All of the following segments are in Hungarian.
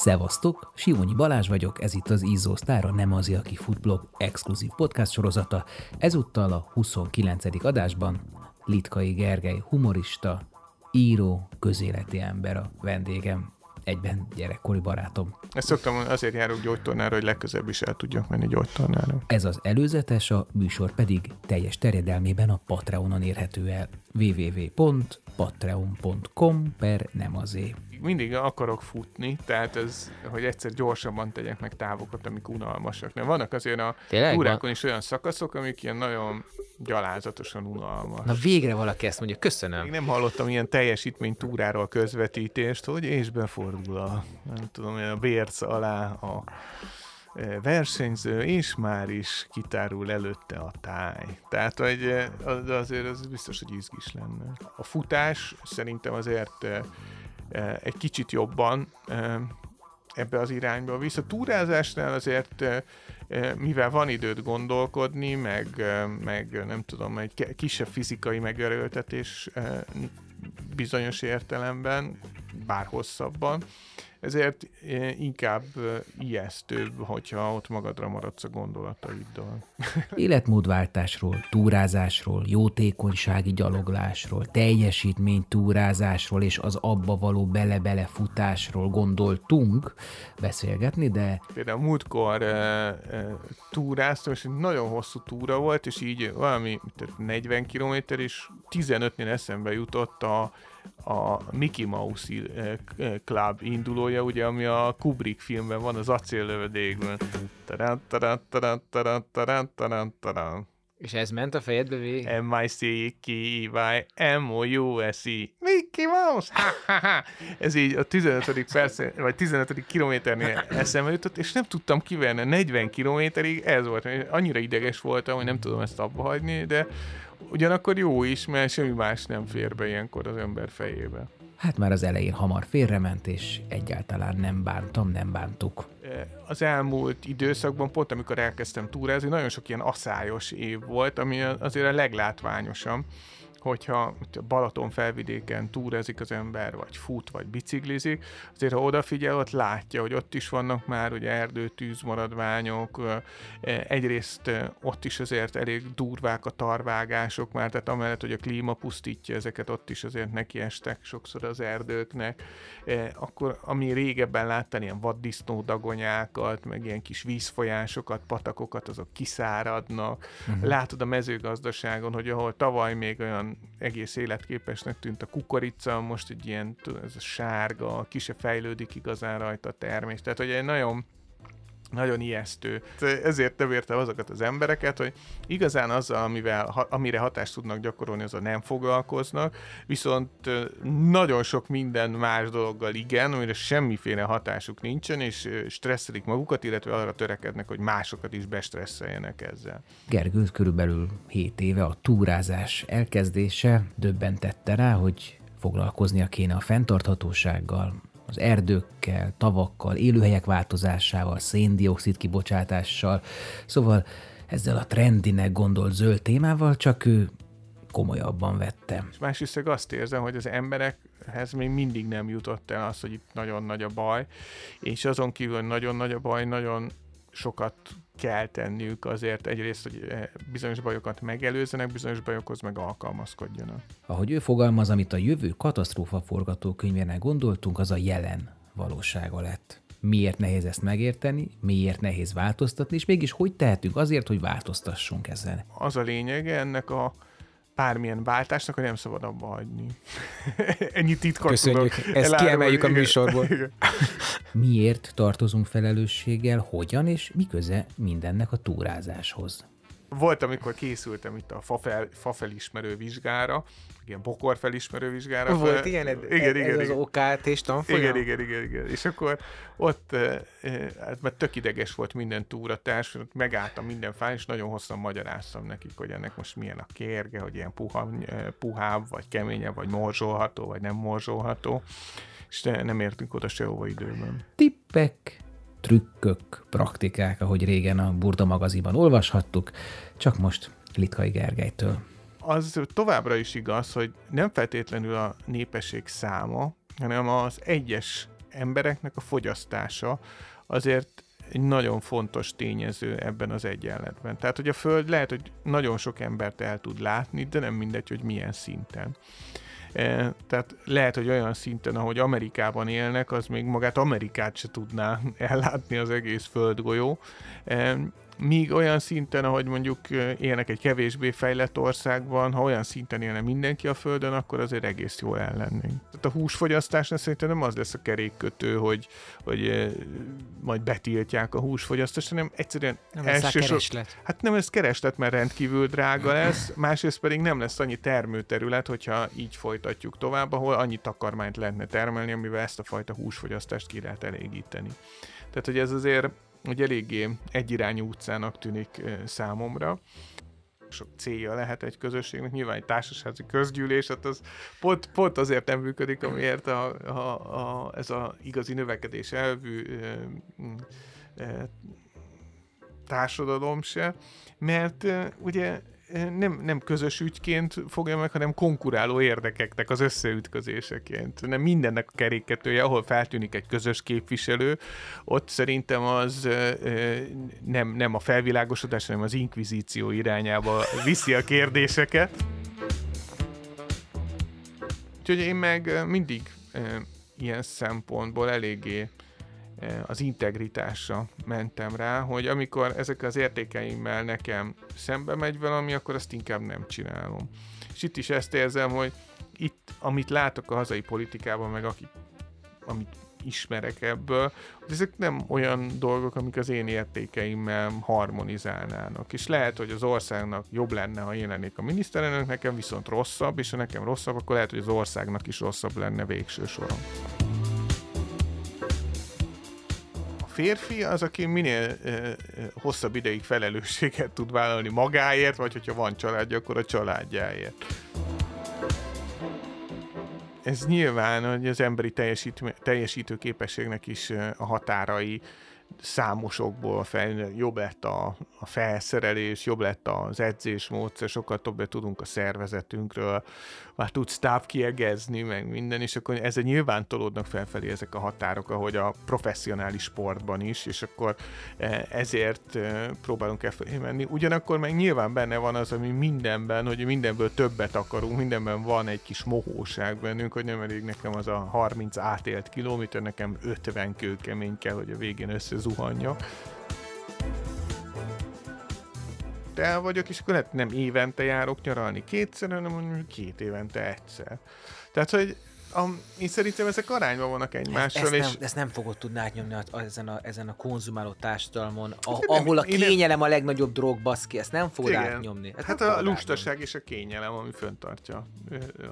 Szevasztok, Simonyi Balázs vagyok, ez itt az Izzó Sztára Nem az, aki futblog exkluzív podcast sorozata. Ezúttal a 29. adásban Litkai Gergely humorista, író, közéleti ember a vendégem egyben gyerekkori barátom. Ezt szoktam, azért járok gyógytornára, hogy legközebb is el tudjak menni gyógytornára. Ez az előzetes, a műsor pedig teljes terjedelmében a Patreonon érhető el. www.patreon.com per nem azé mindig akarok futni, tehát ez, hogy egyszer gyorsabban tegyek meg távokat, amik unalmasak. Nem, vannak azért a Tényleg? túrákon is olyan szakaszok, amik ilyen nagyon gyalázatosan unalmas. Na végre valaki ezt mondja, köszönöm. Még nem hallottam ilyen teljesítmény túráról közvetítést, hogy és befordul a, nem tudom, a bérc alá a e, versenyző, és már is kitárul előtte a táj. Tehát, hogy e, azért az biztos, hogy izgis lenne. A futás szerintem azért e, egy kicsit jobban ebbe az irányba visz. Túrázásnál azért, mivel van időt gondolkodni, meg, meg nem tudom, egy kisebb fizikai megerőltetés bizonyos értelemben, bár hosszabban, ezért eh, inkább eh, ijesztőbb, hogyha ott magadra maradsz a gondolataiddal. Életmódváltásról, túrázásról, jótékonysági gyaloglásról, teljesítmény túrázásról és az abba való bele-bele futásról gondoltunk beszélgetni, de... Például múltkor e, e, túráztam, és egy nagyon hosszú túra volt, és így valami 40 km, és 15-nél eszembe jutott a a Mickey Mouse eh, eh, Club indulója, ugye, ami a Kubrick filmben van, az acéllövedékben. És ez ment a fejedbe végig? M-I-C-K-Y-M-O-U-S-E Mickey Mouse! Ha, ha, ha. Ez így a 15. perc, vagy 15. kilométernél eszembe jutott, és nem tudtam kiverni. 40 kilométerig ez volt. Annyira ideges voltam, hogy nem tudom ezt abba hagyni, de Ugyanakkor jó is, mert semmi más nem fér be ilyenkor az ember fejébe. Hát már az elején hamar félrement, és egyáltalán nem bántam, nem bántuk. Az elmúlt időszakban, pont amikor elkezdtem túrázni, nagyon sok ilyen aszályos év volt, ami azért a leglátványosabb hogyha Balaton felvidéken túrezik az ember, vagy fut, vagy biciklizik, azért ha odafigyel, ott látja, hogy ott is vannak már ugye erdőtűz maradványok, egyrészt ott is azért elég durvák a tarvágások már, tehát amellett, hogy a klíma pusztítja ezeket, ott is azért nekiestek sokszor az erdőknek, akkor ami régebben láttani ilyen vaddisznó dagonyákat, meg ilyen kis vízfolyásokat, patakokat, azok kiszáradnak. Uh-huh. Látod a mezőgazdaságon, hogy ahol tavaly még olyan egész életképesnek tűnt a kukorica, most egy ilyen, ez a sárga, ki se fejlődik igazán rajta a termés. Tehát, hogy egy nagyon nagyon ijesztő. Ezért nem értem azokat az embereket, hogy igazán azzal, amivel, amire hatást tudnak gyakorolni, az a nem foglalkoznak, viszont nagyon sok minden más dologgal igen, amire semmiféle hatásuk nincsen, és stresszelik magukat, illetve arra törekednek, hogy másokat is bestresszeljenek ezzel. Gergő körülbelül 7 éve a túrázás elkezdése döbbentette rá, hogy foglalkoznia kéne a fenntarthatósággal, az erdőkkel, tavakkal, élőhelyek változásával, széndiokszid kibocsátással, szóval ezzel a trendinek gondolt zöld témával csak ő komolyabban vette. És másrészt azt érzem, hogy az emberekhez még mindig nem jutott el az, hogy itt nagyon nagy a baj, és azon kívül nagyon nagy a baj, nagyon sokat kell tenniük azért egyrészt, hogy eh, bizonyos bajokat megelőzzenek, bizonyos bajokhoz meg alkalmazkodjanak. Ahogy ő fogalmaz, amit a jövő katasztrófa forgatókönyvének gondoltunk, az a jelen valósága lett. Miért nehéz ezt megérteni, miért nehéz változtatni, és mégis hogy tehetünk azért, hogy változtassunk ezen? Az a lényege ennek a bármilyen váltásnak, hogy nem szabad abba hagyni. Ennyi titkot Köszönjük, tudok ezt kiemeljük a műsorból. Miért tartozunk felelősséggel, hogyan és mi köze mindennek a túrázáshoz? Volt, amikor készültem itt a fafel, fafelismerő vizsgára, ilyen bokor felismerő vizsgára. Volt fel, ilyen, igen, ez igen, az igen. OKT és tanfolyam? Igen, igen, igen, igen. És akkor ott, hát mert tök ideges volt minden túratárs, megálltam minden fáj, és nagyon hosszan magyaráztam nekik, hogy ennek most milyen a kérge, hogy ilyen puha, puhább, vagy keményebb, vagy morzsolható, vagy nem morzsolható, és nem értünk oda sehova időben. Tippek, trükkök, praktikák, ahogy régen a Burda magaziban olvashattuk, csak most Litkai Gergelytől. Az továbbra is igaz, hogy nem feltétlenül a népesség száma, hanem az egyes embereknek a fogyasztása azért egy nagyon fontos tényező ebben az egyenletben. Tehát, hogy a Föld lehet, hogy nagyon sok embert el tud látni, de nem mindegy, hogy milyen szinten. E, tehát lehet, hogy olyan szinten, ahogy Amerikában élnek, az még magát Amerikát se tudná ellátni az egész földgolyó. Míg olyan szinten, ahogy mondjuk élnek egy kevésbé fejlett országban, ha olyan szinten élne mindenki a Földön, akkor azért egész jól ellennénk. Tehát a húsfogyasztásnál szerintem nem az lesz a kerékkötő, hogy, hogy majd betiltják a húsfogyasztást, hanem egyszerűen nem elsősor... Hát nem lesz kereslet, mert rendkívül drága lesz, másrészt pedig nem lesz annyi termőterület, hogyha így folytatjuk tovább, ahol annyi takarmányt lehetne termelni, amivel ezt a fajta húsfogyasztást ki lehet elégíteni. Tehát, hogy ez azért hogy eléggé egyirányú utcának tűnik számomra. Sok célja lehet egy közösségnek, nyilván egy társasági közgyűlés, hát az pont, pont azért nem működik, amiért a, a, a, ez a igazi növekedés elvű e, társadalom se, mert e, ugye nem, nem közös ügyként fogja meg, hanem konkuráló érdekeknek az összeütközéseként. Nem mindennek a keréketője, ahol feltűnik egy közös képviselő, ott szerintem az nem, nem a felvilágosodás, hanem az inkvizíció irányába viszi a kérdéseket. Úgyhogy én meg mindig ilyen szempontból eléggé az integritásra mentem rá, hogy amikor ezek az értékeimmel nekem szembe megy valami, akkor azt inkább nem csinálom. És itt is ezt érzem, hogy itt, amit látok a hazai politikában, meg akik, amit ismerek ebből, hogy ezek nem olyan dolgok, amik az én értékeimmel harmonizálnának. És lehet, hogy az országnak jobb lenne, ha én lennék a miniszterelnök, nekem viszont rosszabb, és ha nekem rosszabb, akkor lehet, hogy az országnak is rosszabb lenne végső soron. Férfi az, aki minél e, hosszabb ideig felelősséget tud vállalni magáért, vagy hogyha van családja, akkor a családjáért. Ez nyilván hogy az emberi teljesítő képességnek is a határai számosokból fel, jobb lett a, a felszerelés, jobb lett az edzésmódszer, sokkal többet tudunk a szervezetünkről, már tudsz távkiegezni, meg minden, és akkor ezzel nyilván tolódnak felfelé ezek a határok, ahogy a professzionális sportban is, és akkor e, ezért e, próbálunk elfelé menni. Ugyanakkor meg nyilván benne van az, ami mindenben, hogy mindenből többet akarunk, mindenben van egy kis mohóság bennünk, hogy nem elég nekem az a 30 átélt kilométer, nekem 50 kőkemény kell, hogy a végén összezuhanjak el vagyok, és akkor nem évente járok nyaralni kétszer, hanem mondjuk két évente egyszer. Tehát, hogy a, én szerintem ezek arányban vannak egymással. Ezt, és... nem, ezt nem fogod tudni átnyomni a, a, ezen, a, ezen a konzumáló társadalmon, a, ahol a kényelem nem... a legnagyobb drog, baszki, ezt nem fogod Igen. átnyomni. Ezt hát a lustaság átnyomni. és a kényelem, ami föntartja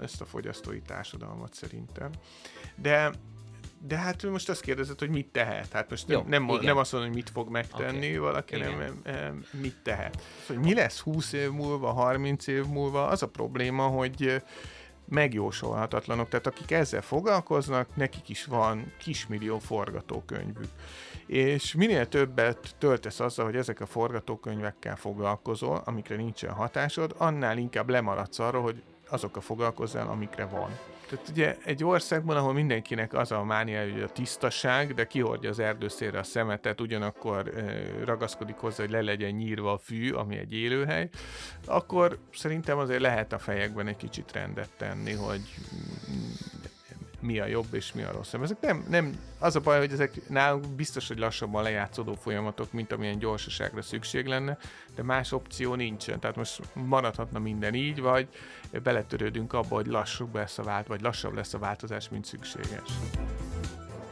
ezt a fogyasztói társadalmat szerintem. De de hát most azt kérdezett, hogy mit tehet. Hát most Jó, nem, nem, nem azt mondom, hogy mit fog megtenni okay. valaki, nem mit tehet. Szóval mi lesz 20 év múlva, 30 év múlva, az a probléma, hogy megjósolhatatlanok. Tehát akik ezzel foglalkoznak, nekik is van kismillió forgatókönyvük. És minél többet töltesz azzal, hogy ezek a forgatókönyvekkel foglalkozol, amikre nincsen hatásod, annál inkább lemaradsz arról, hogy azokkal foglalkozzál, amikre van. Tehát ugye egy országban, ahol mindenkinek az a mánia, hogy a tisztaság, de kihordja az erdőszélre a szemetet, ugyanakkor ragaszkodik hozzá, hogy le legyen nyírva a fű, ami egy élőhely, akkor szerintem azért lehet a fejekben egy kicsit rendet tenni, hogy mi a jobb és mi a rosszabb. Ezek nem, nem, az a baj, hogy ezek nálunk biztos, hogy lassabban lejátszódó folyamatok, mint amilyen gyorsaságra szükség lenne, de más opció nincsen. Tehát most maradhatna minden így, vagy beletörődünk abba, hogy lassúbb lesz a vált, vagy lassabb lesz a változás, mint szükséges.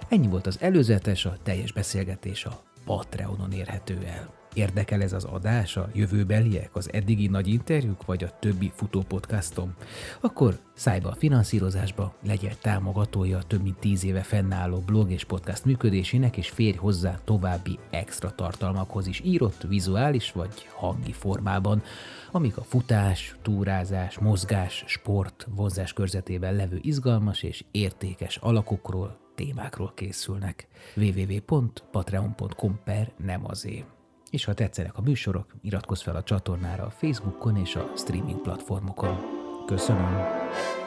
Ennyi volt az előzetes, a teljes beszélgetés a Patreonon érhető el. Érdekel ez az adás, a jövőbeliek, az eddigi nagy interjúk, vagy a többi futópodcastom? Akkor szállj be a finanszírozásba, legyél támogatója a több mint tíz éve fennálló blog és podcast működésének, és férj hozzá további extra tartalmakhoz is írott, vizuális vagy hangi formában, amik a futás, túrázás, mozgás, sport, vonzás körzetében levő izgalmas és értékes alakokról, témákról készülnek. www.patreon.com per nem azért és ha tetszenek a műsorok, iratkozz fel a csatornára a Facebookon és a streaming platformokon. Köszönöm!